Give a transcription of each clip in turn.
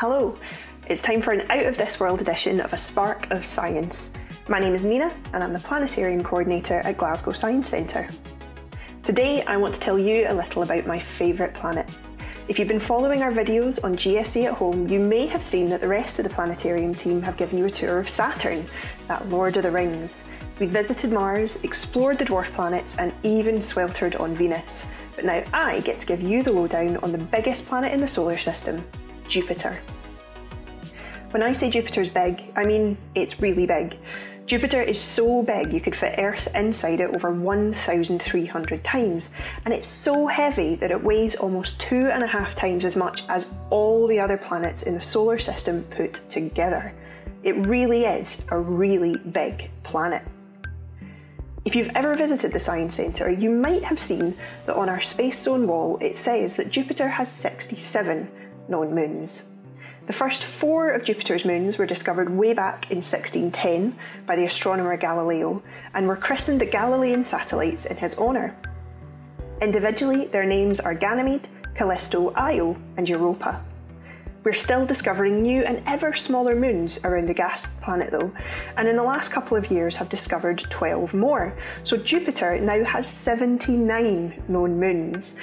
Hello, it's time for an out of this world edition of A Spark of Science. My name is Nina and I'm the Planetarium Coordinator at Glasgow Science Centre. Today I want to tell you a little about my favourite planet. If you've been following our videos on GSC at home, you may have seen that the rest of the planetarium team have given you a tour of Saturn, that Lord of the Rings. We visited Mars, explored the dwarf planets, and even sweltered on Venus. But now I get to give you the lowdown on the biggest planet in the solar system, Jupiter. When I say Jupiter's big, I mean it's really big. Jupiter is so big you could fit Earth inside it over 1,300 times, and it's so heavy that it weighs almost two and a half times as much as all the other planets in the solar system put together. It really is a really big planet. If you've ever visited the Science Centre, you might have seen that on our Space Zone wall it says that Jupiter has 67 known moons. The first four of Jupiter's moons were discovered way back in 1610 by the astronomer Galileo and were christened the Galilean satellites in his honour. Individually, their names are Ganymede, Callisto, Io, and Europa. We're still discovering new and ever smaller moons around the gas planet, though, and in the last couple of years have discovered 12 more. So Jupiter now has 79 known moons.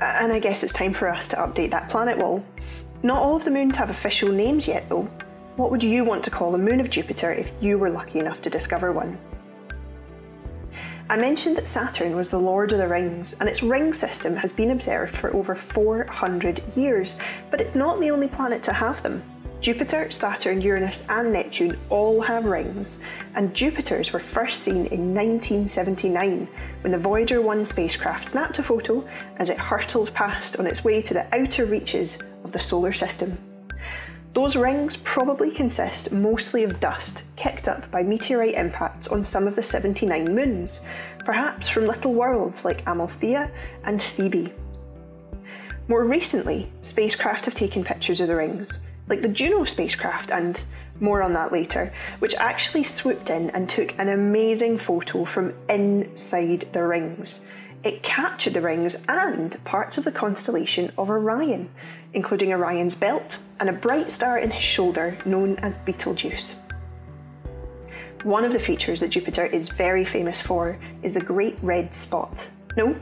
And I guess it's time for us to update that planet wall. Not all of the moons have official names yet, though. What would you want to call the moon of Jupiter if you were lucky enough to discover one? I mentioned that Saturn was the Lord of the Rings, and its ring system has been observed for over 400 years, but it's not the only planet to have them. Jupiter, Saturn, Uranus, and Neptune all have rings, and Jupiter's were first seen in 1979 when the Voyager 1 spacecraft snapped a photo as it hurtled past on its way to the outer reaches of the solar system. Those rings probably consist mostly of dust kicked up by meteorite impacts on some of the 79 moons, perhaps from little worlds like Amalthea and Thebe. More recently, spacecraft have taken pictures of the rings, like the Juno spacecraft, and more on that later, which actually swooped in and took an amazing photo from inside the rings. It captured the rings and parts of the constellation of Orion, including Orion's belt and a bright star in his shoulder known as Betelgeuse. One of the features that Jupiter is very famous for is the Great Red Spot. No,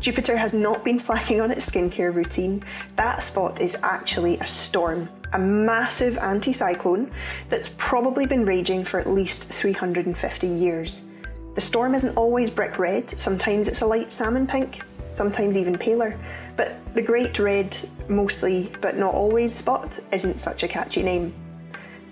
Jupiter has not been slacking on its skincare routine. That spot is actually a storm a massive anticyclone that's probably been raging for at least 350 years. The storm isn't always brick red, sometimes it's a light salmon pink, sometimes even paler, but the Great Red, mostly but not always, spot isn't such a catchy name.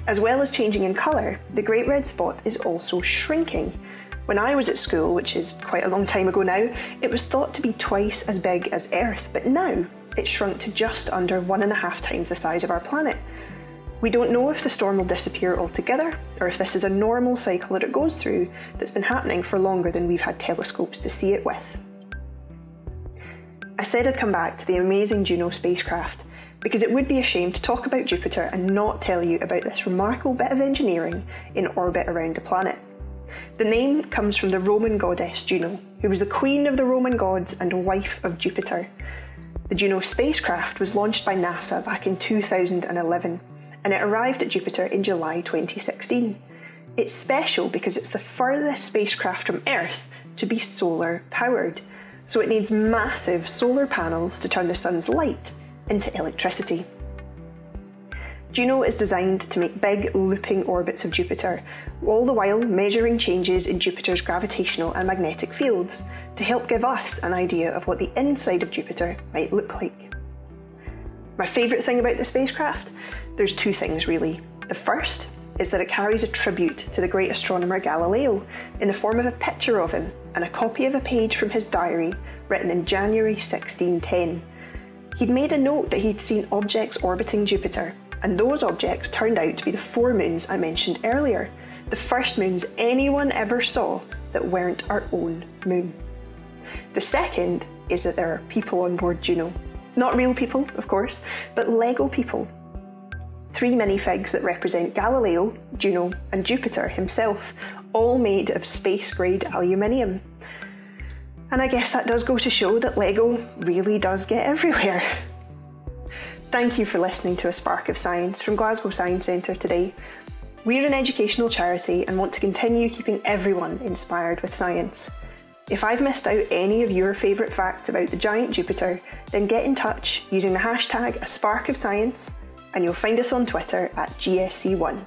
As well as changing in colour, the Great Red Spot is also shrinking. When I was at school, which is quite a long time ago now, it was thought to be twice as big as Earth, but now it shrunk to just under one and a half times the size of our planet. We don't know if the storm will disappear altogether, or if this is a normal cycle that it goes through that's been happening for longer than we've had telescopes to see it with. I said I'd come back to the amazing Juno spacecraft because it would be a shame to talk about Jupiter and not tell you about this remarkable bit of engineering in orbit around the planet. The name comes from the Roman goddess Juno, who was the queen of the Roman gods and wife of Jupiter, the Juno spacecraft was launched by NASA back in 2011 and it arrived at Jupiter in July 2016. It's special because it's the furthest spacecraft from Earth to be solar powered, so it needs massive solar panels to turn the sun's light into electricity. Juno is designed to make big looping orbits of Jupiter, all the while measuring changes in Jupiter's gravitational and magnetic fields to help give us an idea of what the inside of Jupiter might look like. My favourite thing about the spacecraft? There's two things really. The first is that it carries a tribute to the great astronomer Galileo in the form of a picture of him and a copy of a page from his diary written in January 1610. He'd made a note that he'd seen objects orbiting Jupiter and those objects turned out to be the four moons I mentioned earlier, the first moons anyone ever saw that weren't our own moon. The second is that there are people on board Juno. Not real people, of course, but Lego people. Three minifigs that represent Galileo, Juno, and Jupiter himself, all made of space grade aluminium. And I guess that does go to show that Lego really does get everywhere. Thank you for listening to A Spark of Science from Glasgow Science Centre today. We're an educational charity and want to continue keeping everyone inspired with science. If I've missed out any of your favourite facts about the giant Jupiter, then get in touch using the hashtag A Spark of Science and you'll find us on Twitter at GSC1.